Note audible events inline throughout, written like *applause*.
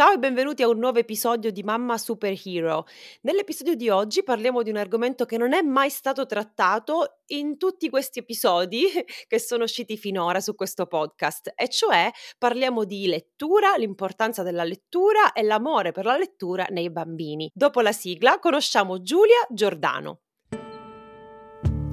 Ciao e benvenuti a un nuovo episodio di Mamma Superhero. Nell'episodio di oggi parliamo di un argomento che non è mai stato trattato in tutti questi episodi *laughs* che sono usciti finora su questo podcast, e cioè parliamo di lettura, l'importanza della lettura e l'amore per la lettura nei bambini. Dopo la sigla conosciamo Giulia Giordano.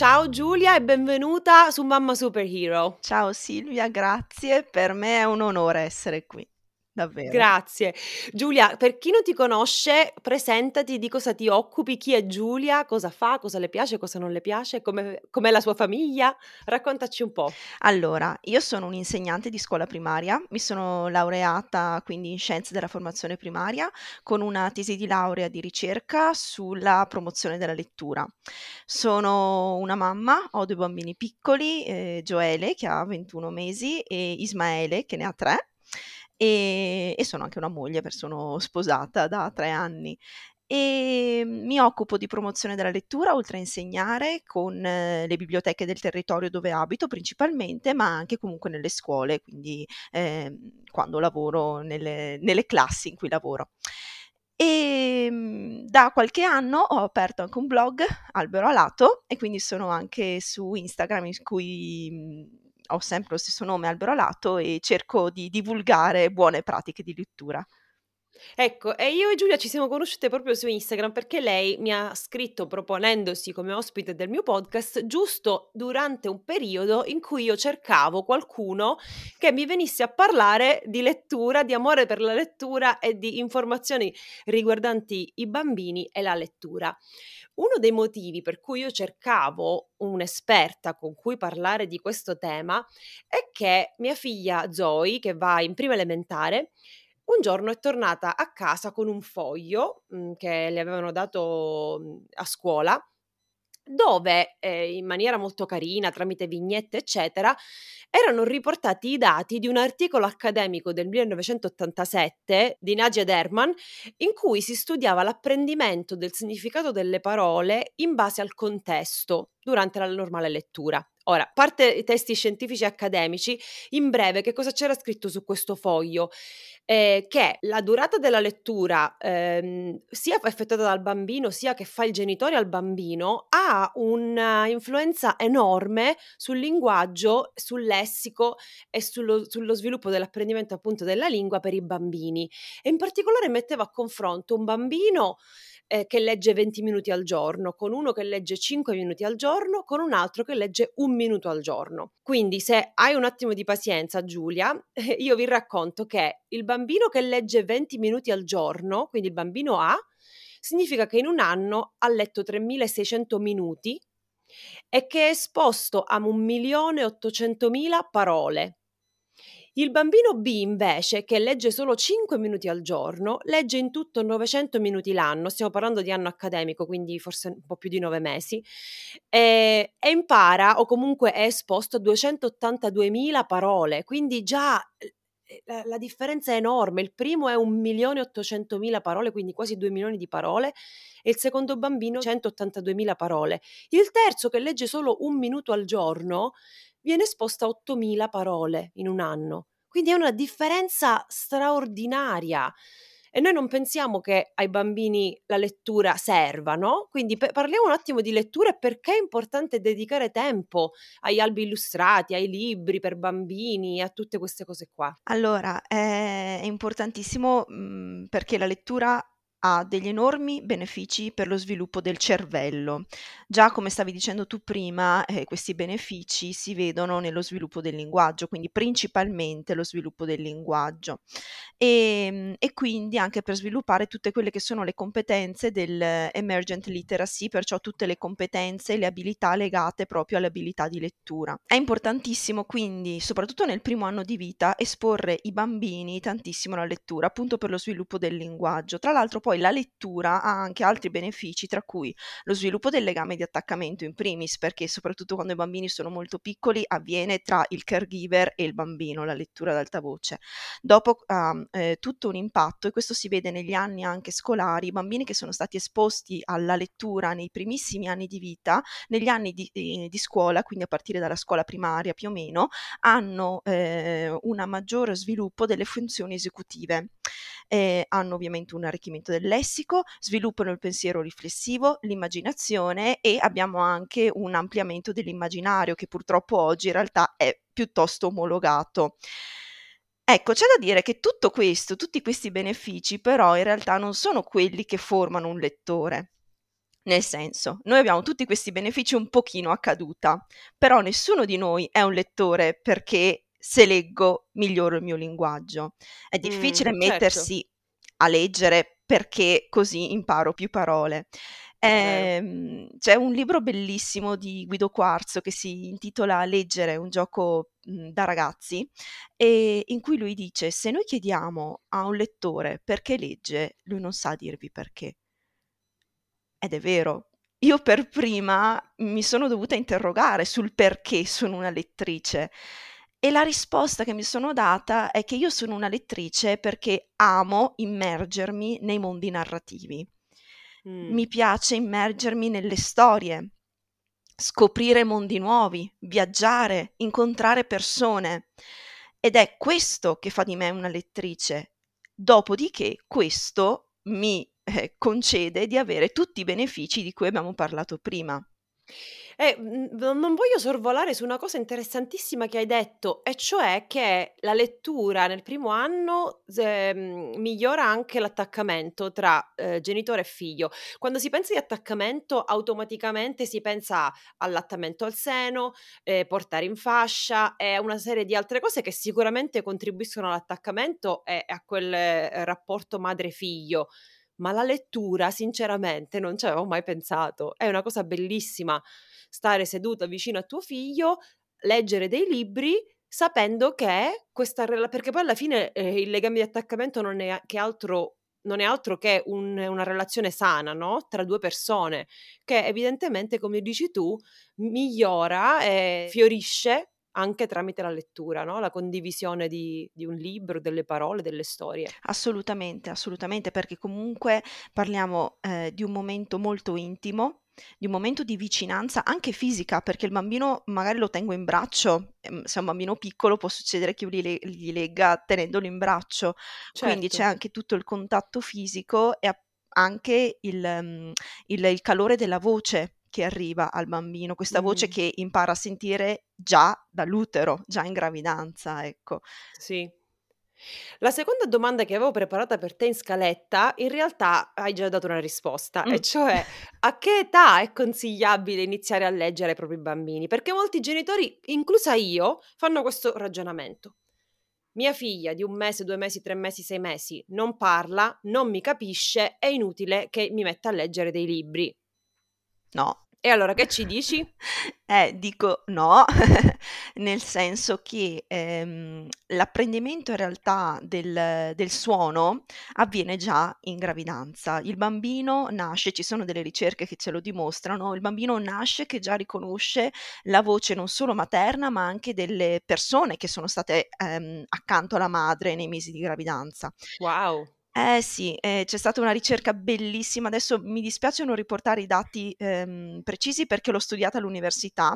Ciao Giulia e benvenuta su Mamma Superhero. Ciao Silvia, grazie. Per me è un onore essere qui. Davvero. Grazie. Giulia, per chi non ti conosce, presentati, di cosa ti occupi, chi è Giulia, cosa fa, cosa le piace, cosa non le piace, come, com'è la sua famiglia. Raccontaci un po'. Allora, io sono un'insegnante di scuola primaria, mi sono laureata quindi in scienze della formazione primaria con una tesi di laurea di ricerca sulla promozione della lettura. Sono una mamma, ho due bambini piccoli, eh, Gioele che ha 21 mesi e Ismaele che ne ha 3 e, e sono anche una moglie, sono sposata da tre anni e mi occupo di promozione della lettura oltre a insegnare con eh, le biblioteche del territorio dove abito principalmente, ma anche comunque nelle scuole, quindi eh, quando lavoro nelle, nelle, classi in cui lavoro. E ehm, da qualche anno ho aperto anche un blog, Albero Alato, e quindi sono anche su Instagram in cui ho sempre lo stesso nome, Albero Alato, e cerco di divulgare buone pratiche di lettura. Ecco, e io e Giulia ci siamo conosciute proprio su Instagram perché lei mi ha scritto proponendosi come ospite del mio podcast giusto durante un periodo in cui io cercavo qualcuno che mi venisse a parlare di lettura, di amore per la lettura e di informazioni riguardanti i bambini e la lettura. Uno dei motivi per cui io cercavo un'esperta con cui parlare di questo tema è che mia figlia Zoe, che va in prima elementare, un giorno è tornata a casa con un foglio mh, mhmm, che le avevano dato mh, mhmm, a scuola dove eh, in maniera molto carina, tramite vignette, eccetera, erano riportati i dati di un articolo accademico del 1987 di Nadia Derman in cui si studiava l'apprendimento del significato delle parole in base al contesto durante la normale lettura. Ora, parte i testi scientifici e accademici, in breve che cosa c'era scritto su questo foglio? Eh, che la durata della lettura, ehm, sia effettuata dal bambino, sia che fa il genitore al bambino, ha un'influenza enorme sul linguaggio, sul lessico e sullo, sullo sviluppo dell'apprendimento appunto della lingua per i bambini. E in particolare metteva a confronto un bambino eh, che legge 20 minuti al giorno, con uno che legge 5 minuti al giorno, con un altro che legge un minuto al giorno. Quindi se hai un attimo di pazienza, Giulia, *laughs* io vi racconto che il bambino che legge 20 minuti al giorno, quindi il bambino A, significa che in un anno ha letto 3600 minuti e che è esposto a 1.800.000 parole. Il bambino B invece, che legge solo 5 minuti al giorno, legge in tutto 900 minuti l'anno, stiamo parlando di anno accademico, quindi forse un po' più di 9 mesi, e, e impara o comunque è esposto a 282.000 parole, quindi già eh, la, la, differenza è enorme. Il primo è 1.800.000 parole, quindi quasi 2 milioni di parole, e il secondo bambino 182.000 parole. Il terzo, che legge solo un minuto al giorno, viene esposta a 8.000 parole in un anno. Quindi è una differenza straordinaria. E noi non pensiamo che ai bambini la lettura serva, no? Quindi pe- parliamo un attimo di lettura e perché è importante dedicare tempo agli albi illustrati, ai libri per bambini, a tutte queste cose qua. Allora, è importantissimo mh, mhmm, perché la lettura ha degli enormi benefici per lo sviluppo del cervello. Già come stavi dicendo tu prima, eh, questi benefici si vedono nello sviluppo del linguaggio, quindi principalmente lo sviluppo del linguaggio e, ehm, e quindi anche per sviluppare tutte quelle che sono le competenze dell'emergent literacy, perciò tutte le competenze e le abilità legate proprio alle abilità di lettura. È importantissimo quindi, soprattutto nel primo anno di vita, esporre i bambini tantissimo alla lettura, appunto per lo sviluppo del linguaggio. Tra l'altro poi poi la lettura ha anche altri benefici, tra cui lo sviluppo del legame di attaccamento in primis, perché soprattutto quando i bambini sono molto piccoli avviene tra il caregiver e il bambino, la lettura ad alta voce. Dopo ha eh, tutto un impatto e questo si vede negli anni anche scolari, i bambini che sono stati esposti alla lettura nei primissimi anni di vita, negli anni di, di, di scuola, quindi a partire dalla scuola primaria più o meno, hanno eh, un maggiore sviluppo delle funzioni esecutive. Eh, hanno ovviamente un arricchimento del lessico, sviluppano il pensiero riflessivo, l'immaginazione e abbiamo anche un ampliamento dell'immaginario che purtroppo oggi in realtà è piuttosto omologato. Ecco, c'è da dire che tutto questo, tutti questi benefici, però in realtà non sono quelli che formano un lettore. Nel senso, noi abbiamo tutti questi benefici un pochino a caduta, però nessuno di noi è un lettore perché se leggo miglioro il mio linguaggio. È difficile mm, mettersi certo. a leggere perché così imparo più parole. Eh, c'è un libro bellissimo di Guido Quarzo che si intitola Leggere, un gioco mhmm, da ragazzi, e in cui lui dice: Se noi chiediamo a un lettore perché legge, lui non sa dirvi perché. Ed è vero. Io per prima mi sono dovuta interrogare sul perché sono una lettrice. E la risposta che mi sono data è che io sono una lettrice perché amo immergermi nei mondi narrativi. Mm. Mi piace immergermi nelle storie, scoprire mondi nuovi, viaggiare, incontrare persone. Ed è questo che fa di me una lettrice. Dopodiché questo mi eh, concede di avere tutti i benefici di cui abbiamo parlato prima. Eh, mhmm, non voglio sorvolare su una cosa interessantissima che hai detto, e cioè che la lettura nel primo anno ehm, migliora anche l'attaccamento tra eh, genitore e figlio. Quando si pensa di attaccamento, automaticamente si pensa allattamento al seno, eh, portare in fascia e una serie di altre cose che sicuramente contribuiscono all'attaccamento e a quel eh, rapporto madre-figlio ma la lettura sinceramente non ci avevo mai pensato. È una cosa bellissima stare seduta vicino a tuo figlio, leggere dei libri sapendo che questa relazione, perché poi alla fine eh, il legame di attaccamento non è che altro non è altro che un, una relazione sana no? tra due persone che evidentemente, come dici tu, migliora e fiorisce anche tramite la lettura, no? la condivisione di, di, un libro, delle parole, delle storie. Assolutamente, assolutamente, perché comunque parliamo eh, di un momento molto intimo di un momento di vicinanza anche fisica, perché il bambino magari lo tengo in braccio, ehm, se è un bambino piccolo può succedere che io gli, gli legga tenendolo in braccio, certo. quindi c'è anche tutto il contatto fisico e anche il, um, il, il calore della voce che arriva al bambino, questa voce mm. che impara a sentire già dall'utero, già in gravidanza, ecco. Sì. La seconda domanda che avevo preparata per te in scaletta, in realtà hai già dato una risposta, e cioè a che età è consigliabile iniziare a leggere ai propri bambini? Perché molti genitori, inclusa io, fanno questo ragionamento. Mia figlia di un mese, due mesi, tre mesi, sei mesi non parla, non mi capisce, è inutile che mi metta a leggere dei libri. No, e allora che ci dici? *laughs* Eh, dico no, *laughs* nel senso che ehm, l'apprendimento in realtà del, del suono avviene già in gravidanza. Il bambino nasce, ci sono delle ricerche che ce lo dimostrano, il bambino nasce che già riconosce la voce non solo materna, ma anche delle persone che sono state ehm, accanto alla madre nei mesi di gravidanza. Wow. Eh sì, ehm, c'è stata una ricerca bellissima, adesso mi dispiace non riportare i dati, ehm, precisi perché l'ho studiata all'università,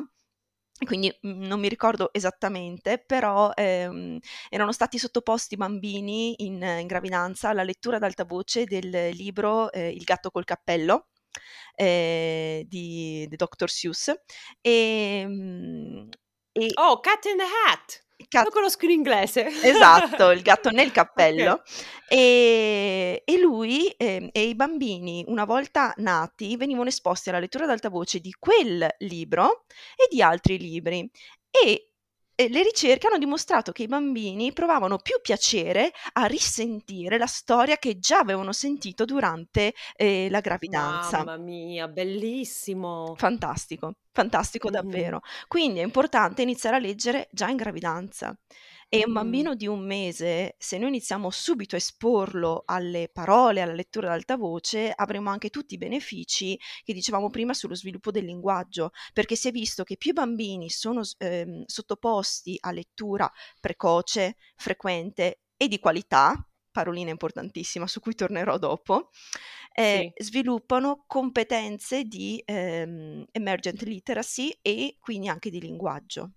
quindi, mhmm, non mi ricordo esattamente, però, ehm, erano stati sottoposti bambini in in gravidanza alla lettura ad alta voce del libro, ehm, Il gatto col cappello, ehm, di di Dr. Seuss, ehm, e Oh, Cat in the Hat! Cat Lo conosco in inglese. Esatto, il gatto nel cappello. Okay. E, e, lui eh, e i bambini, una volta nati, venivano esposti alla lettura ad alta voce di quel libro e di altri libri. E le ricerche hanno dimostrato che i bambini provavano più piacere a risentire la storia che già avevano sentito durante eh, la gravidanza. Mamma mia, bellissimo! Fantastico. Fantastico Mh-mh. davvero. Quindi è importante iniziare a leggere già in gravidanza. E un bambino di un mese, se noi iniziamo subito a esporlo alle parole, alla lettura ad alta voce, avremo anche tutti i benefici che dicevamo prima sullo sviluppo del linguaggio, perché si è visto che più i bambini sono ehm, sottoposti a lettura precoce, frequente e di qualità, parolina importantissima su cui tornerò dopo, eh, Sì. sviluppano competenze di ehm, emergent literacy e quindi anche di linguaggio.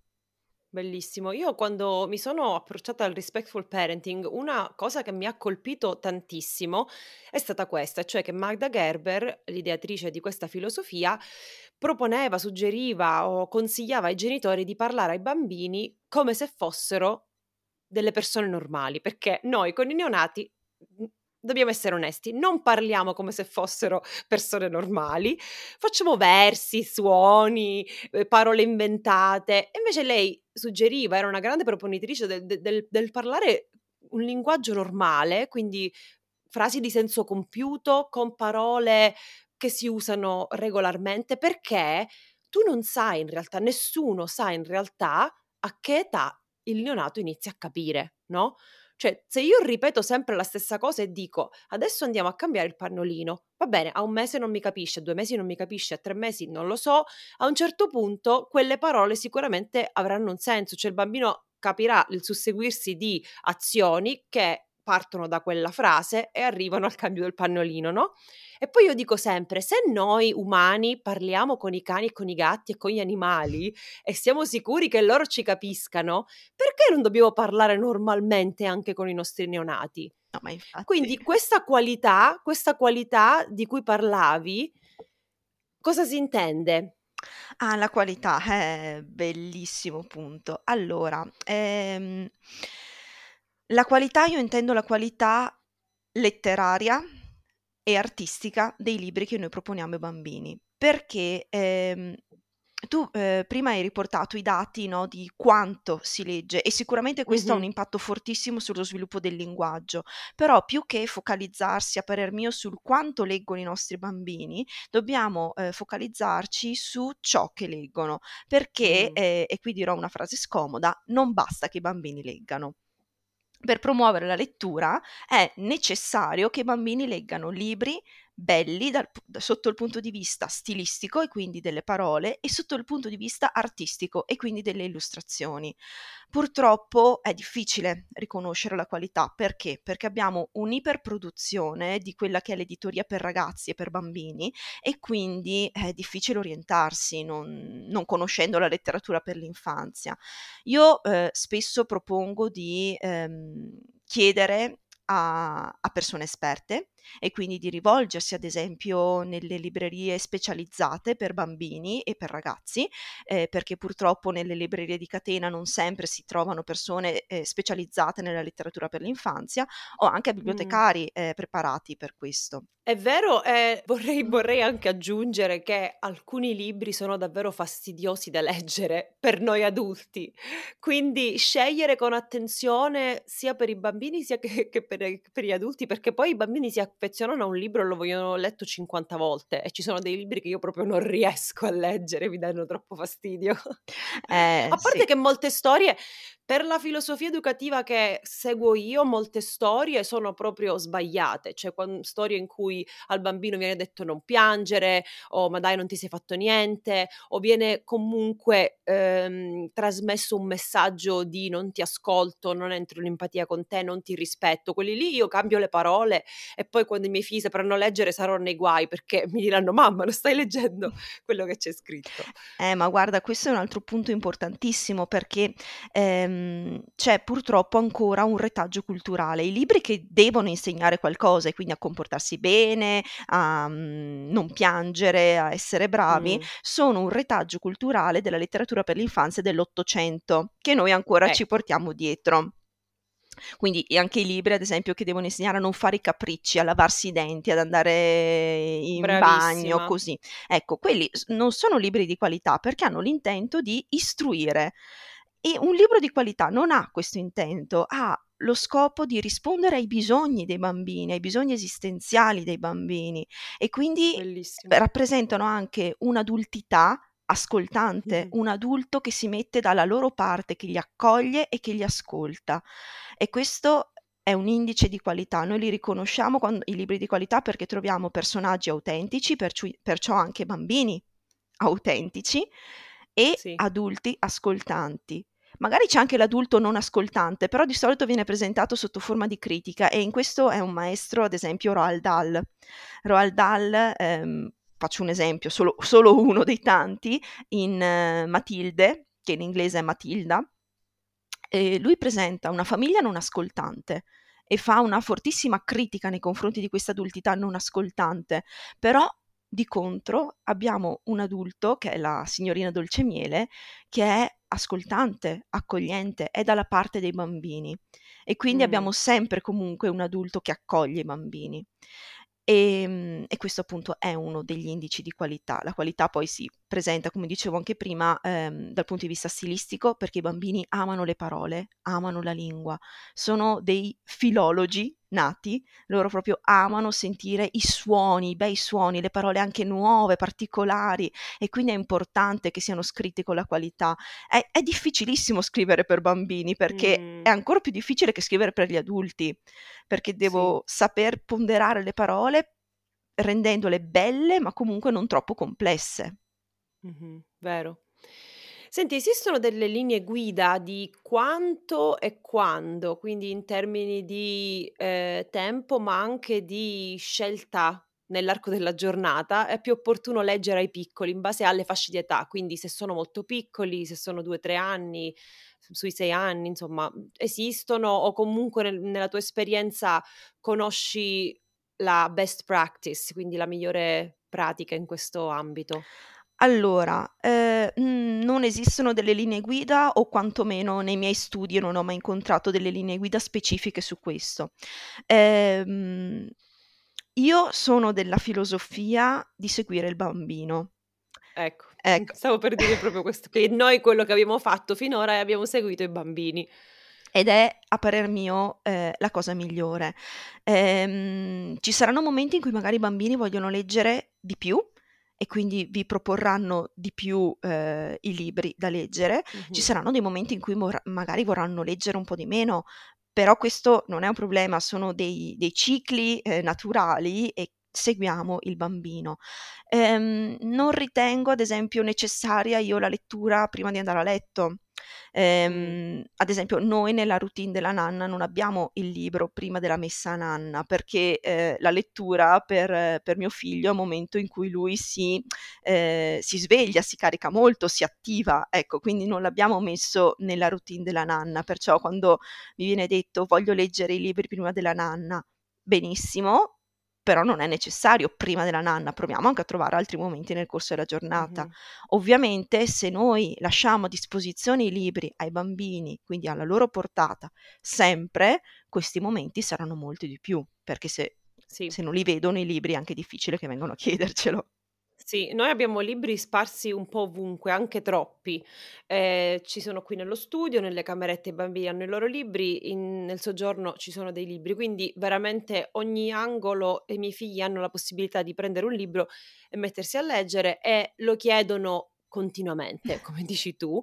Bellissimo. Io quando mi sono approcciata al respectful parenting, una cosa che mi ha colpito tantissimo è stata questa, cioè che Magda Gerber, l'ideatrice di questa filosofia, proponeva, suggeriva o consigliava ai genitori di parlare ai bambini come se fossero delle persone normali, perché noi con i neonati dobbiamo essere onesti, non parliamo come se fossero persone normali, facciamo versi, suoni, eh, parole inventate. Invece lei suggeriva, era una grande proponitrice del- del- del parlare un linguaggio normale, quindi frasi di senso compiuto con parole che si usano regolarmente, perché tu non sai in realtà, nessuno sa in realtà a che età il neonato inizia a capire, no? Cioè, se io ripeto sempre la stessa cosa e dico adesso andiamo a cambiare il pannolino, va bene, a un mese non mi capisce, a due mesi non mi capisce, a tre mesi non lo so, a un certo punto quelle parole sicuramente avranno un senso, cioè il bambino capirà il susseguirsi di azioni che partono da quella frase e arrivano al cambio del pannolino, no? E poi io dico sempre, se noi umani parliamo con i cani e con i gatti e con gli animali e siamo sicuri che loro ci capiscano, perché non dobbiamo parlare normalmente anche con i nostri neonati? No, ma infatti Quindi questa qualità, questa qualità di cui parlavi, cosa si intende? Ah, la qualità, eh, bellissimo punto. Allora, ehm, la qualità io intendo la qualità letteraria e artistica dei libri che noi proponiamo ai bambini, perché, ehm, tu, ehm, prima hai riportato i dati, no, di quanto si legge e sicuramente questo ha un impatto fortissimo sullo sviluppo del linguaggio, però più che focalizzarsi, a parer mio, sul quanto leggono i nostri bambini, dobbiamo, ehm, focalizzarci su ciò che leggono, perché, Mh. ehm, e qui dirò una frase scomoda, non basta che i bambini leggano. Per promuovere la lettura è necessario che i bambini leggano libri belli dal sotto il punto di vista stilistico e quindi delle parole e sotto il punto di vista artistico e quindi delle illustrazioni. Purtroppo è difficile riconoscere la qualità, perché? Perché abbiamo un'iperproduzione di quella che è l'editoria per ragazzi e per bambini e quindi è difficile orientarsi non non conoscendo la letteratura per l'infanzia. Io, ehm, spesso propongo di, ehm, chiedere a a persone esperte e quindi di rivolgersi ad esempio nelle librerie specializzate per bambini e per ragazzi, ehm, perché purtroppo nelle librerie di catena non sempre si trovano persone, ehm, specializzate nella letteratura per l'infanzia o anche Mh. bibliotecari, ehm, preparati per questo. È vero, e vorrei vorrei anche aggiungere che alcuni libri sono davvero fastidiosi da leggere *laughs* per noi adulti, quindi scegliere con attenzione sia per i bambini sia che che per i per gli adulti, perché poi i bambini si affezionano a un libro lo vogliono letto 50 volte e ci sono dei libri che io proprio non *laughs* riesco a leggere, mi danno troppo fastidio. Eh, A sì. parte che molte storie per la filosofia educativa che seguo io, molte storie sono proprio sbagliate, cioè quan storie in cui al bambino viene detto non piangere o ma dai non ti sei fatto niente o viene comunque, ehm, trasmesso un messaggio di non ti ascolto, non entro in empatia con te, non ti rispetto. Quelli lì io cambio le parole e poi quando i miei figli sapranno leggere sarò nei guai perché mi diranno: "Mamma non stai leggendo *laughs* quello che c'è scritto". Eh, ma guarda, questo è un altro punto importantissimo perché, ehm, c'è purtroppo ancora un retaggio culturale. I libri che devono insegnare qualcosa e quindi a comportarsi bene, a, mhmm, non piangere, a essere bravi, Mh, sono un retaggio culturale della letteratura per l'infanzia dell'Ottocento, che noi ancora ci ecco, portiamo dietro. Quindi anche i libri, ad esempio, che devono insegnare a non fare i capricci, a lavarsi i denti, ad andare in bagno, bravissima. così. Ecco, quelli non sono libri di qualità perché hanno l'intento di istruire e un libro di qualità non ha questo intento, ha lo scopo di rispondere ai bisogni dei bambini, ai bisogni esistenziali dei bambini e quindi Bellissimo. rappresentano anche un'adultità ascoltante, Mh-mh. un adulto che si mette dalla loro parte, che li accoglie e che li ascolta. E questo è un indice di qualità. Noi li riconosciamo quando i libri di qualità perché troviamo personaggi autentici, perciui perciò anche bambini autentici e Sì. adulti ascoltanti. Magari c'è anche l'adulto non ascoltante, però di solito viene presentato sotto forma di critica e in questo è un maestro, ad esempio Roald Dahl. Roald Dahl, ehm, faccio un esempio, solo, solo uno dei tanti, in eh, Matilde, che in inglese è Matilda, e lui presenta una famiglia non ascoltante e fa una fortissima critica nei confronti di questa adultità non ascoltante, però di contro abbiamo un adulto, che è la signorina Dolcemiele, che è ascoltante, accogliente, è dalla parte dei bambini e quindi Mh. abbiamo sempre comunque un adulto che accoglie i bambini. E, ehm, e, questo appunto è uno degli indici di qualità. La qualità poi si presenta, come dicevo anche prima, ehm, dal punto di vista stilistico, perché i bambini amano le parole, amano la lingua, sono dei filologi nati, loro proprio amano sentire i suoni, i bei suoni, le parole anche nuove, particolari e quindi è importante che siano scritti con la qualità. È, è difficilissimo scrivere per bambini perché Mm. è ancora più difficile che scrivere per gli adulti, perché devo Sì. saper ponderare le parole rendendole belle ma comunque non troppo complesse. Mh-mh, vero. Senti, esistono delle linee guida di quanto e quando, quindi in termini di, ehm, tempo, ma anche di scelta nell'arco della giornata, è più opportuno leggere ai piccoli in base alle fasce di età, quindi se sono molto piccoli, se sono 2, 3 anni, sui 6 anni, insomma, esistono o comunque nel nella tua esperienza conosci la best practice, quindi la migliore pratica in questo ambito? Allora, ehm, mhmm, non esistono delle linee guida o quantomeno nei miei studi non ho mai incontrato delle linee guida specifiche su questo. Ehm, io sono della filosofia di seguire il bambino. Ecco, Ecco. stavo per dire proprio questo, che noi quello che abbiamo fatto finora è abbiamo seguito i bambini. Ed è, a parer mio, ehm, la cosa migliore. Ehm, ci saranno momenti in cui magari i bambini vogliono leggere di più e quindi vi proporranno di più, ehm, i libri da leggere. Ci Mh-mh. saranno dei momenti in cui mor magari vorranno leggere un po' di meno, però questo non è un problema, sono dei dei cicli, ehm, naturali e seguiamo il bambino. Ehm, non ritengo ad esempio necessaria io la lettura prima di andare a letto. Ehm, ad esempio noi nella routine della nanna non abbiamo il libro prima della messa a nanna, perché, ehm, la lettura per per mio figlio è un momento in cui lui si ehm, si sveglia, si carica molto, si attiva, ecco, quindi non l'abbiamo messo nella routine della nanna. Perciò quando mi viene detto: "Voglio leggere i libri prima della nanna", benissimo, però non è necessario prima della nanna, proviamo anche a trovare altri momenti nel corso della giornata. Mh-mh. Ovviamente se noi lasciamo a disposizione i libri ai bambini, quindi alla loro portata, sempre, questi momenti saranno molti di più, perché se Sì. se non li vedono i libri è anche difficile che vengano a chiedercelo. Sì, noi abbiamo libri sparsi un po' ovunque, anche troppi. Ehm, ci sono qui nello studio, nelle camerette i bambini hanno i loro libri, in nel soggiorno ci sono dei libri, quindi veramente ogni angolo i miei figli hanno la possibilità di prendere un libro e mettersi a leggere e lo chiedono continuamente, *laughs* come dici tu.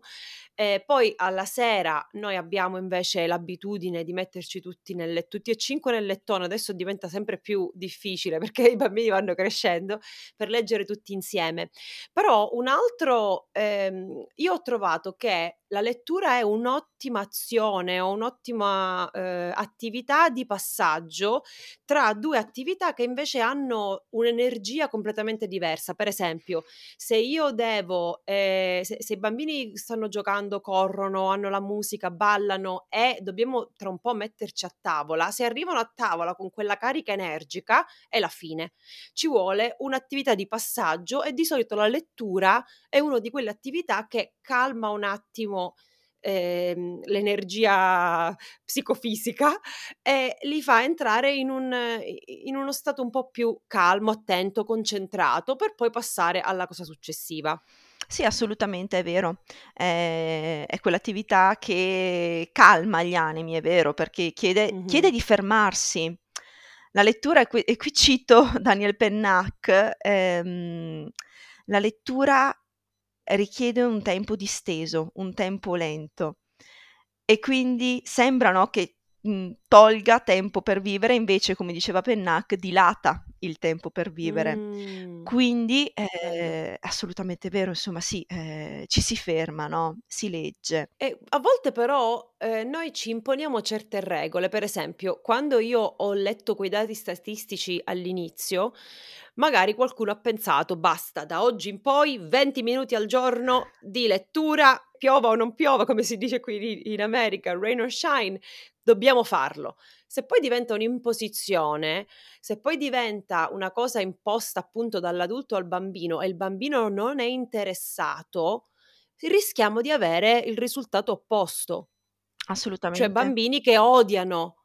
Ehm, poi alla sera noi abbiamo invece l'abitudine di metterci tutti nel tutti e 5 nel lettone, adesso diventa sempre più difficile perché i bambini vanno crescendo, per leggere tutti insieme. Però un altro ehm, io ho trovato che la lettura è un'ottima azione o un'ottima, ehm, attività di passaggio tra 2 attività che invece hanno un'energia completamente diversa. Per esempio, se io devo ehm, se se i bambini stanno giocando, corrono, hanno la musica, ballano e dobbiamo tra un po' metterci a tavola, se arrivano a tavola con quella carica energica è la fine. Ci vuole un'attività di passaggio e di solito la lettura è uno di quelle attività che calma un attimo, ehm, l'energia psicofisica e li fa entrare in un in uno stato un po' più calmo, attento, concentrato, per poi passare alla cosa successiva. Sì, assolutamente, è vero. Ehm, è quell'attività che calma gli animi, è vero, perché chiede chiede Mh-mh. di fermarsi. La lettura e qui e qui cito *laughs* Daniel Pennac, ehm, la lettura richiede un tempo disteso, un tempo lento. E quindi sembra, no, che mh, tolga tempo per vivere, invece, come diceva Pennac, dilata il tempo per vivere. Mm, Quindi è bello. assolutamente vero, insomma, sì, eh, ci si ferma, no? Si legge. E a volte però, ehm, noi ci imponiamo certe regole. Per esempio, quando io ho letto quei dati statistici all'inizio, magari qualcuno ha pensato: "Basta, da oggi in poi 20 minuti al giorno di lettura, piova o non piova", come si dice qui in America, rain or shine, dobbiamo farlo. Se poi diventa un'imposizione, se poi diventa una cosa imposta appunto dall'adulto al bambino e il bambino non è interessato, rischiamo di avere il risultato opposto. Cioè Assolutamente. bambini che odiano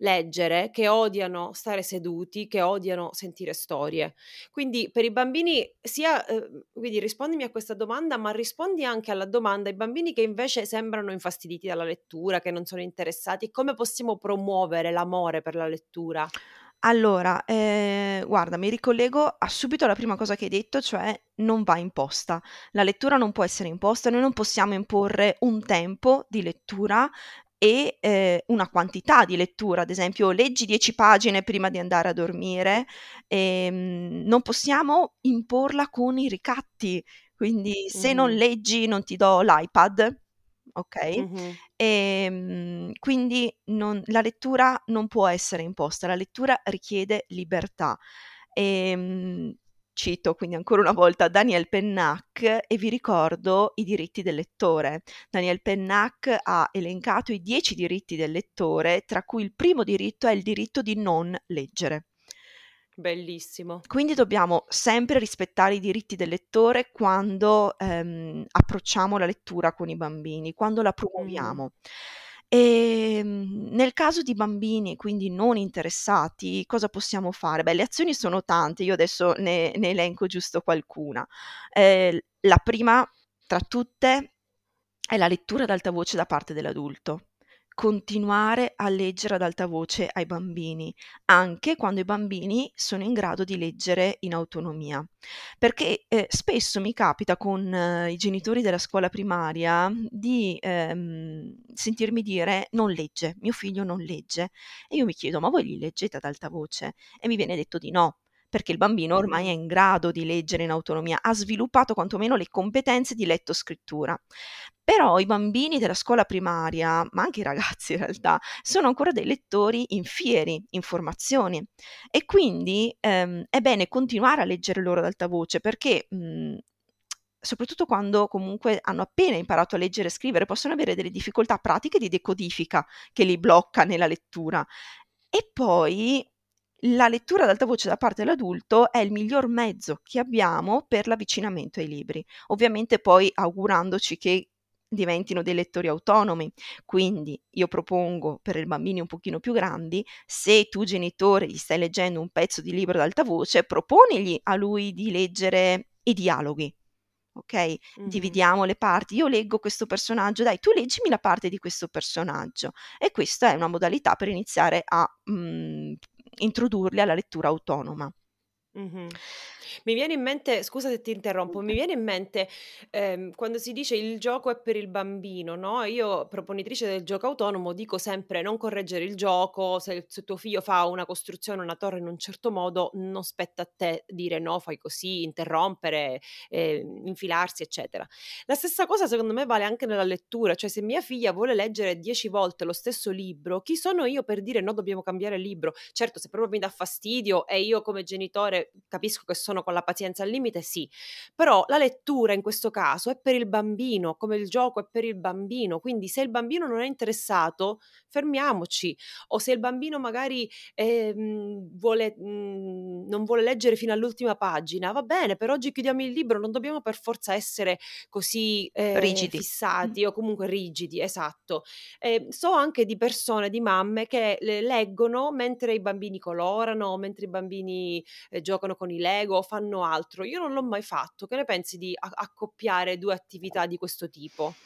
leggere, che odiano stare seduti, che odiano sentire storie. Quindi per i bambini sia uhm, quindi rispondimi a questa domanda, ma rispondi anche alla domanda: i bambini che invece sembrano infastiditi dalla lettura, che non sono interessati, come possiamo promuovere l'amore per la lettura? Allora, ehm, guarda, mi ricollego a subito alla prima cosa che hai detto, cioè non va imposta. La lettura non può essere imposta, noi non possiamo imporre un tempo di lettura e, ehm, una quantità di lettura, ad esempio leggi 10 pagine prima di andare a dormire, ehm, non possiamo imporla con i ricatti, quindi se non Mh-mh. leggi non ti do l'iPad, okay? Mh-mh. Ehm, quindi non la lettura non può essere imposta, la lettura richiede libertà. Ehm, cito quindi ancora una volta Daniel Pennac e vi ricordo i diritti del lettore. Daniel Pennac ha elencato i 10 diritti del lettore, tra cui il primo diritto è il diritto di non leggere. Bellissimo. Quindi dobbiamo sempre rispettare i diritti del lettore quando, ehm, approcciamo la lettura con i bambini, quando la promuoviamo. Ehm, nel caso di bambini, quindi non interessati, cosa possiamo fare? Beh, le azioni sono tante, io adesso ne ne elenco giusto qualcuna. Ehm, la prima tra tutte è la lettura ad alta voce da parte dell'adulto. Continuare a leggere ad alta voce ai bambini, anche quando i bambini sono in grado di leggere in autonomia. Perché, ehm, spesso mi capita con eh, i genitori della scuola primaria di, ehm, sentirmi dire: "Non legge, mio figlio non legge". E io mi chiedo: "Ma voi gli leggete ad alta voce?" E mi viene detto di no, perché il bambino ormai è in grado di leggere in autonomia, ha sviluppato quantomeno le competenze di letto-scrittura. Però i bambini della scuola primaria, ma anche i ragazzi in realtà, sono ancora dei lettori infieri, informazioni e quindi, ehm, è bene continuare a leggere loro ad alta voce perché, mhmm, soprattutto quando comunque hanno appena imparato a leggere e scrivere, possono avere delle difficoltà pratiche di decodifica che li blocca nella lettura. E poi la lettura ad alta voce da parte dell'adulto è il miglior mezzo che abbiamo per l'avvicinamento ai libri. Ovviamente poi augurandoci che diventino dei lettori autonomi. Quindi io propongo per i bambini un pochino più grandi, se tu genitore gli stai leggendo un pezzo di libro ad alta voce, proponigli a lui di leggere i dialoghi. Okay, Mh-mh. dividiamo le parti. Io leggo questo personaggio, dai tu leggimi la parte di questo personaggio. E questa è una modalità per iniziare a, mhmm, introdurli alla lettura autonoma. Mh-mh. Mi viene in mente scusa se ti interrompo, mi viene in mente, ehm, quando si dice: "Il gioco è per il bambino", no, io proponitrice del gioco autonomo dico sempre: "Non correggere il gioco, se se tuo figlio fa una costruzione, una torre in un certo modo, non spetta a te dire: "No, fai così", interrompere, ehm, infilarsi, eccetera". La stessa cosa secondo me vale anche nella lettura, cioè se mia figlia vuole leggere 10 volte lo stesso libro, chi sono io per dire: "No, dobbiamo cambiare libro". Certo, se proprio mi dà fastidio e io come genitore capisco che sono con la pazienza al limite, sì. Però la lettura in questo caso è per il bambino, come il gioco è per il bambino, quindi se il bambino non è interessato, fermiamoci. O se il bambino magari, ehm, vuole mhmm, non vuole leggere fino all'ultima pagina, va bene, per oggi chiudiamo il libro, non dobbiamo per forza essere così, ehm, Rigidi. Mh. fissati o comunque rigidi, esatto. Ehm, so anche di persone, di mamme che le leggono mentre i bambini colorano, mentre i bambini, ehm, giocano con i Lego o fanno altro. Io non l'ho mai fatto. Che ne pensi di a accoppiare 2 attività di questo tipo?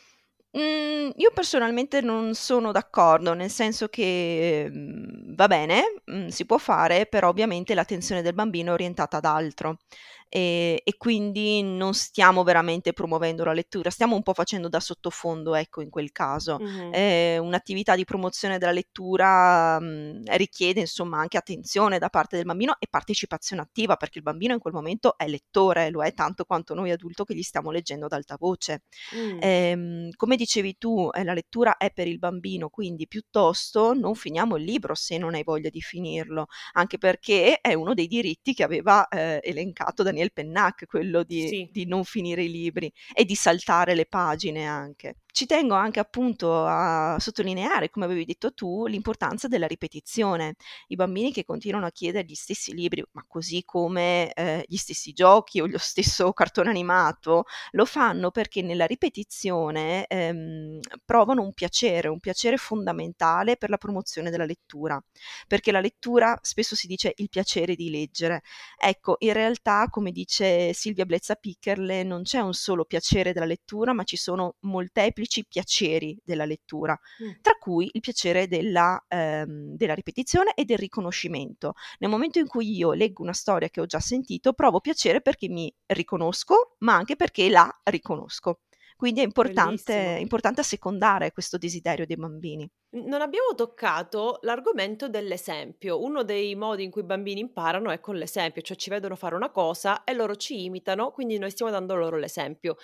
Mhmm, io personalmente non sono d'accordo, nel senso che, mhmm, va bene, mhmm, si può fare, però ovviamente l'attenzione del bambino è orientata ad altro. Ehm, e quindi non stiamo veramente promuovendo la lettura, stiamo un po' facendo da sottofondo, ecco, in quel caso. Mh-mh. Ehm, un'attività di promozione della lettura, mhmm, richiede insomma anche attenzione da parte del bambino e partecipazione attiva, perché il bambino in quel momento è lettore, lo è tanto quanto noi adulto che gli stiamo leggendo ad alta voce. Mh. Ehm, come dicevi tu, ehm, la lettura è per il bambino, quindi piuttosto non finiamo il libro se non hai voglia di finirlo, anche perché è uno dei diritti che aveva, ehm, elencato Daniel Pennac, quello di Sì. di non finire i libri e di saltare le pagine anche. Ci tengo anche appunto a sottolineare, come avevi detto tu, l'importanza della ripetizione. I bambini che continuano a chiedere gli stessi libri, ma così come, ehm, gli stessi giochi o lo stesso *laughs* cartone animato, lo fanno perché nella ripetizione, ehm, provano un piacere, un piacere fondamentale per la promozione della lettura, perché la lettura spesso si dice il piacere di leggere. Ecco, in realtà, come dice Silvia Blezza Piccherle, non c'è un solo piacere della lettura, ma ci sono molteplici piaceri della lettura, Mh. tra cui il piacere della, ehm, della ripetizione e del riconoscimento. Nel momento in cui io leggo una storia che ho già sentito, provo piacere perché mi riconosco, ma anche perché la riconosco. Quindi è importante importante assecondare questo desiderio dei bambini. Non abbiamo toccato l'argomento dell'esempio. Uno dei modi in cui i bambini imparano è con l'esempio, cioè ci vedono fare una cosa e loro ci imitano, quindi noi stiamo dando loro l'esempio.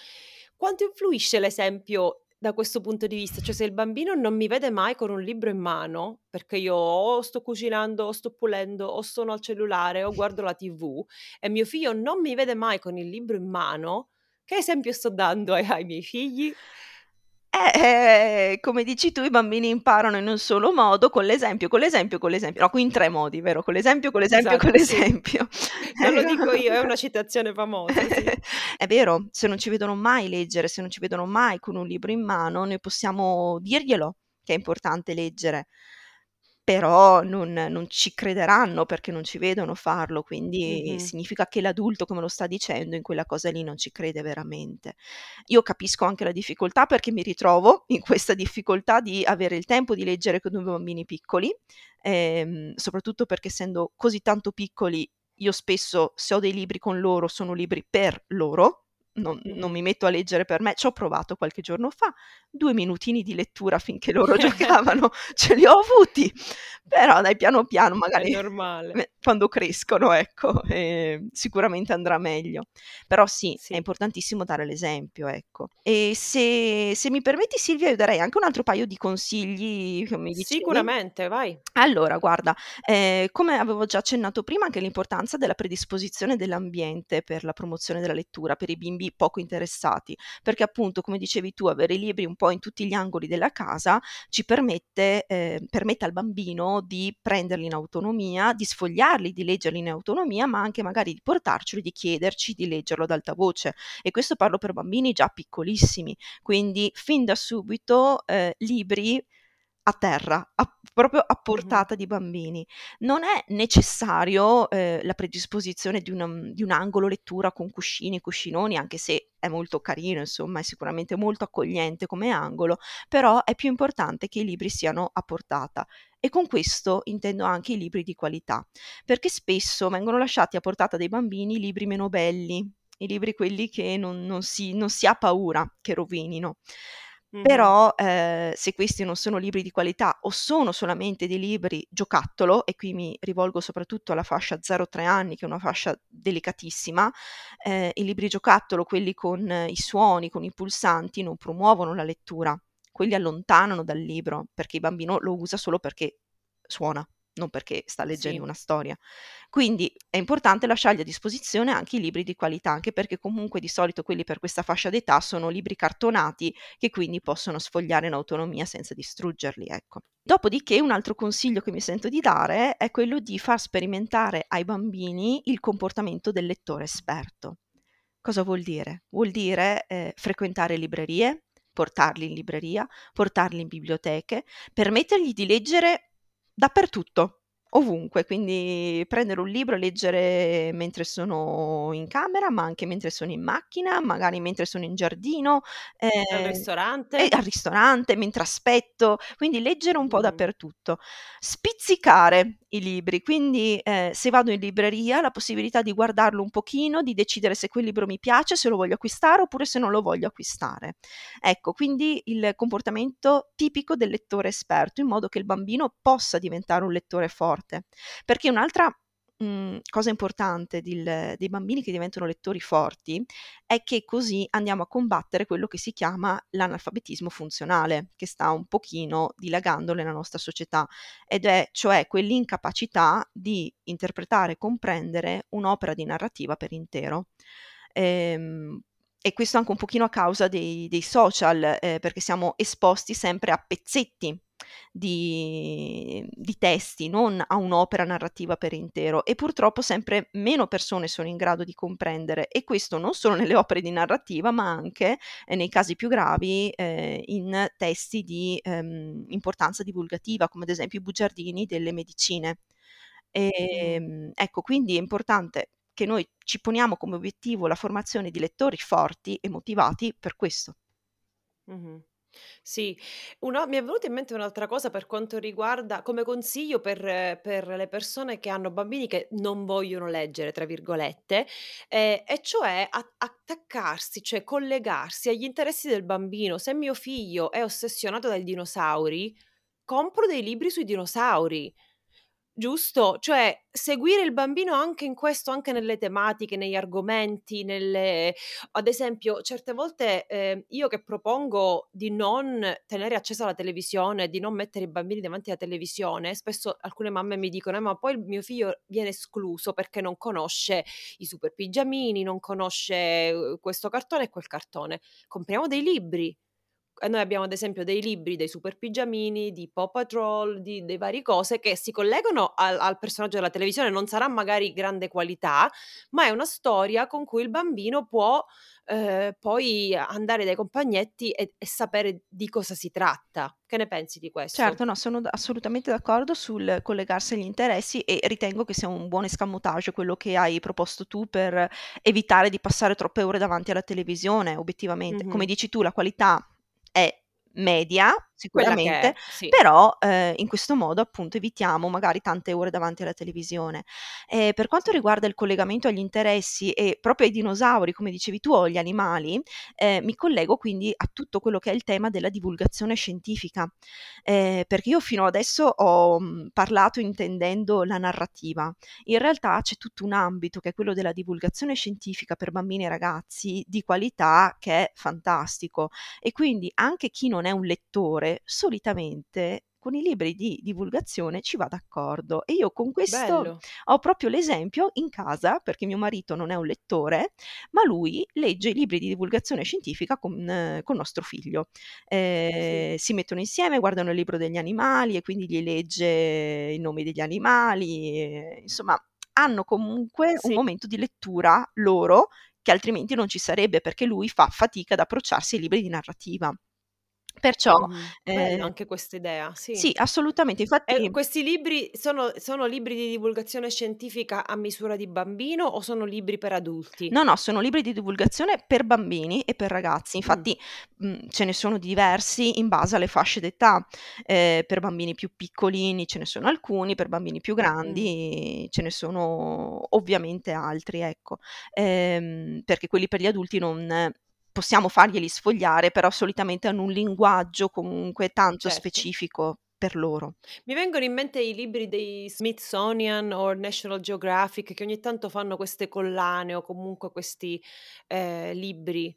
Quanto influisce l'esempio da questo punto di vista? Cioè se il bambino non mi vede mai con un libro in mano, perché io o sto cucinando, o sto pulendo, o sono al cellulare, o *laughs* guardo la TV e mio figlio non mi vede mai con il libro in mano, che esempio sto dando ai ai miei figli? Eh, ehm, come dici tu, i bambini imparano in un solo modo, con l'esempio, con l'esempio, con l'esempio. No, qui in 3 modi, vero? Con l'esempio, con l'esempio, con Esatto, sì. l'esempio. *laughs* Non lo dico io, è una citazione famosa, sì. *laughs* È vero, se non ci vedono mai leggere, se non ci vedono mai con un libro in mano, noi possiamo dirglielo che è importante leggere, però non non ci crederanno perché non ci vedono farlo, quindi Mh-mh. significa che l'adulto che me lo sta dicendo in quella cosa lì non ci crede veramente. Io capisco anche la difficoltà perché mi ritrovo *laughs* in questa difficoltà di avere il tempo di leggere con 2 bambini piccoli, ehm, soprattutto perché essendo così tanto piccoli io spesso se ho dei libri con loro sono libri per loro, non non mi metto a leggere per me. C'ho provato qualche giorno fa, 2 minutini di lettura finché loro *laughs* giocavano ce li ho avuti, però dai piano piano È magari normale. Quando crescono ecco, *laughs* ehm, sicuramente andrà meglio. Però sì, è Sì. importantissimo dare l'esempio, ecco. E se se mi permetti Silvia, io darei anche un altro paio di consigli che mi dicevi. Sicuramente, vai. Allora guarda, ehm, come avevo già accennato prima anche l'importanza della predisposizione dell'ambiente per la promozione della lettura, per i bimbi poco interessati, perché appunto, come dicevi tu, avere i libri un po' in tutti gli angoli della casa ci permette ehm, permette al bambino di prenderli in autonomia, di sfogliarli, di leggerli in autonomia, ma anche magari di portarceli, di chiederci di leggerlo ad alta voce. E questo parlo per bambini già piccolissimi, quindi fin da subito, ehm, libri a terra, a proprio a portata di bambini. Non è necessario, ehm, la predisposizione di un mhmm, di un angolo lettura con cuscini, cuscinoni, anche se è molto carino, insomma, è sicuramente molto accogliente come angolo, però è più importante che i libri siano a portata. E con questo intendo anche i libri di qualità, perché spesso vengono lasciati a portata dei bambini i libri meno belli, i libri quelli che non non si non si ha paura che rovinino. Però, ehm, se questi non sono libri di qualità o sono solamente dei libri giocattolo, e qui mi rivolgo soprattutto alla fascia 0-3 anni che è una fascia delicatissima, ehm, i libri giocattolo, quelli con i suoni, con i pulsanti, non promuovono la lettura. Quelli allontanano dal libro, perché il bambino lo usa solo perché suona, non perché sta leggendo Sì. una storia. Quindi è importante lasciargli a disposizione anche i libri di qualità, anche perché comunque di solito quelli per questa fascia d'età sono libri cartonati che quindi possono sfogliare in autonomia senza distruggerli, ecco. Dopodiché un altro consiglio che mi sento di dare è quello di far sperimentare ai bambini il comportamento del lettore esperto. Cosa vuol dire? Vuol dire, ehm, frequentare librerie, portarli in libreria, portarli in biblioteche, permettergli di leggere dappertutto, ovunque, quindi prendere un libro e leggere mentre sono in camera, ma anche mentre sono in macchina, magari mentre sono in giardino, Al ehm, ristorante? al ristorante, mentre aspetto, quindi leggere un po' Mh-mh. dappertutto. Spizzicare i libri, quindi, ehm, se vado in libreria, la possibilità di guardarlo un pochino, di decidere se quel libro mi piace, se lo voglio acquistare oppure se non lo voglio acquistare. Ecco, quindi il comportamento tipico del lettore esperto, in modo che il bambino possa diventare un lettore forte. Perché un'altra, mhmm, cosa importante dil dei bambini che diventano lettori forti, è che così andiamo a combattere quello che si chiama l'analfabetismo funzionale, che sta un pochino dilagando nella nostra società, ed è cioè quell'incapacità di interpretare e comprendere un'opera di narrativa per intero. Ehm, e questo anche un pochino a causa dei dei social, ehm, perché siamo esposti sempre a pezzetti di di testi, non a un'opera narrativa per intero e purtroppo sempre meno persone sono in grado di comprendere e questo non solo nelle opere di narrativa, ma anche, e nei casi più gravi, ehm, in testi di, ehm, importanza divulgativa, come ad esempio i bugiardini delle medicine. Mh. Ehm, ecco, quindi è importante che noi ci poniamo come obiettivo la formazione di lettori forti e motivati per questo. Mh-mh. Sì, una mi è venuta in mente un'altra cosa per quanto riguarda come consiglio per per le persone che hanno bambini che "non vogliono leggere" tra virgolette, ehm, e cioè a attaccarsi, cioè collegarsi agli interessi del bambino. Se mio figlio è ossessionato dai dinosauri, compro dei libri sui dinosauri. Giusto? Cioè, seguire il bambino anche in questo, anche nelle tematiche, negli argomenti, nelle ad esempio certe volte, ehm, io che propongo di non tenere accesa la televisione, di non mettere i bambini davanti alla televisione, spesso alcune mamme mi dicono: "Eh, ma poi il mio figlio viene escluso perché non conosce i Super Pigiamini, non conosce, uhm, questo cartone e quel cartone." Compriamo dei libri. E noi abbiamo ad esempio dei libri dei Super Pigiamini, di Paw Patrol, di dei vari cose che si collegano al al personaggio della televisione, non sarà magari grande qualità, ma è una storia con cui il bambino può, ehm, poi andare dai compagnetti e e sapere di cosa si tratta. Che ne pensi di questo? Certo, no, sono assolutamente d'accordo sul collegarsi agli interessi e ritengo che sia un buon escamotage quello che hai proposto tu per evitare di passare troppe ore davanti alla televisione, obiettivamente. Come Mh-mh. dici tu, la qualità è media, sicuramente, è, sì. però, ehm, in questo modo appunto evitiamo magari tante ore davanti alla televisione. Ehm, per quanto riguarda il collegamento agli interessi e proprio ai dinosauri, come dicevi tu, o agli animali, ehm, mi collego quindi a tutto quello che è il tema della divulgazione scientifica. Ehm, perché io fino adesso ho, mhmm, parlato intendendo la narrativa. In realtà c'è tutto un ambito che è quello della divulgazione scientifica per bambini e ragazzi di qualità che è fantastico e quindi anche chi non è un lettore solitamente con i libri di divulgazione ci va d'accordo e io con questo Bello. ho proprio l'esempio in casa, perché mio marito non è un lettore, ma lui legge i libri di divulgazione scientifica con con nostro figlio. Sì. Ehm, si mettono insieme, guardano il libro degli animali e quindi gli legge i nomi degli animali, ehm, insomma hanno comunque un Sì. momento di lettura loro, che altrimenti non ci sarebbe, perché lui fa fatica ad approcciarsi ai libri di narrativa. Perciò. Bella ehm anche questa idea, sì. sì, assolutamente, infatti questi libri sono sono libri di divulgazione scientifica a misura di bambino o sono libri per adulti? No, no, sono libri di divulgazione per bambini e per ragazzi. Mh. Infatti, mhmm, ce ne sono diversi in base alle fasce d'età. Ehm, per bambini più piccolini ce ne sono alcuni, per bambini più Mh. grandi ce ne sono ovviamente altri, ecco. Ehm, perché quelli per gli adulti non possiamo farglieli sfogliare, però solitamente hanno un linguaggio comunque tanto Certo. specifico per loro. Mi vengono in mente i libri dei Smithsonian o National Geographic che ogni tanto fanno queste collane o comunque questi, ehm, libri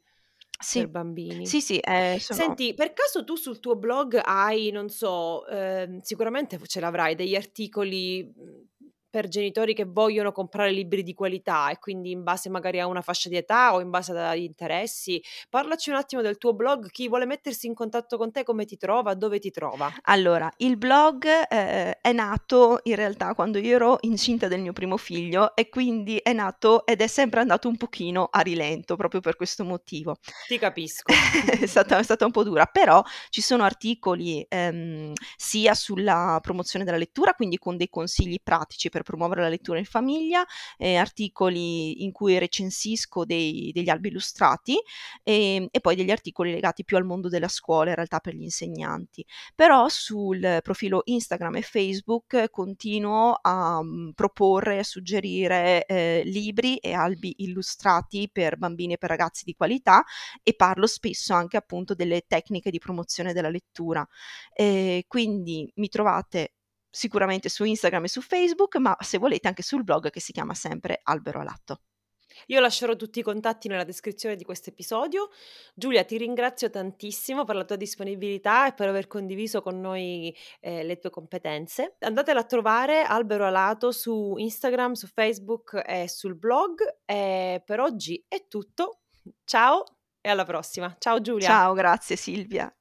Sì. per bambini. Sì, sì, ehm, sono Senti, per caso tu sul tuo blog hai, non so, ehm, sicuramente ce l'avrai, degli articoli, mhmm, per genitori che vogliono comprare libri di qualità e quindi in base magari a una fascia di età o in base agli interessi. Parlaci un attimo del tuo blog, chi vuole mettersi in contatto con te, come ti trova, dove ti trova? Allora, il blog eh, è nato in realtà quando io ero incinta del mio primo figlio e quindi è nato ed è sempre andato un pochino a rilento proprio per questo motivo. Ti capisco. *laughs* è, stata, è stata un po' dura, però ci sono articoli ehm, sia sulla promozione della lettura, quindi con dei consigli pratici per promuovere la lettura in famiglia, eh, articoli in cui recensisco dei, degli albi illustrati e, ehm, e poi degli articoli legati più al mondo della scuola, in realtà per gli insegnanti. Però sul profilo Instagram e Facebook continuo a um, proporre, a suggerire eh, libri e albi illustrati per bambini e per ragazzi di qualità e parlo spesso anche appunto delle tecniche di promozione della lettura. Eh, quindi mi trovate sicuramente su Instagram e su Facebook, ma se volete anche sul blog che si chiama sempre Albero Alatto. Io lascerò tutti i contatti nella descrizione di questo episodio. Giulia, ti ringrazio tantissimo per la tua disponibilità e per aver condiviso con noi eh, le tue competenze. Andatela a trovare Albero Alato su Instagram, su Facebook e sul blog. E per oggi è tutto. Ciao e alla prossima. Ciao Giulia. Ciao, grazie Silvia.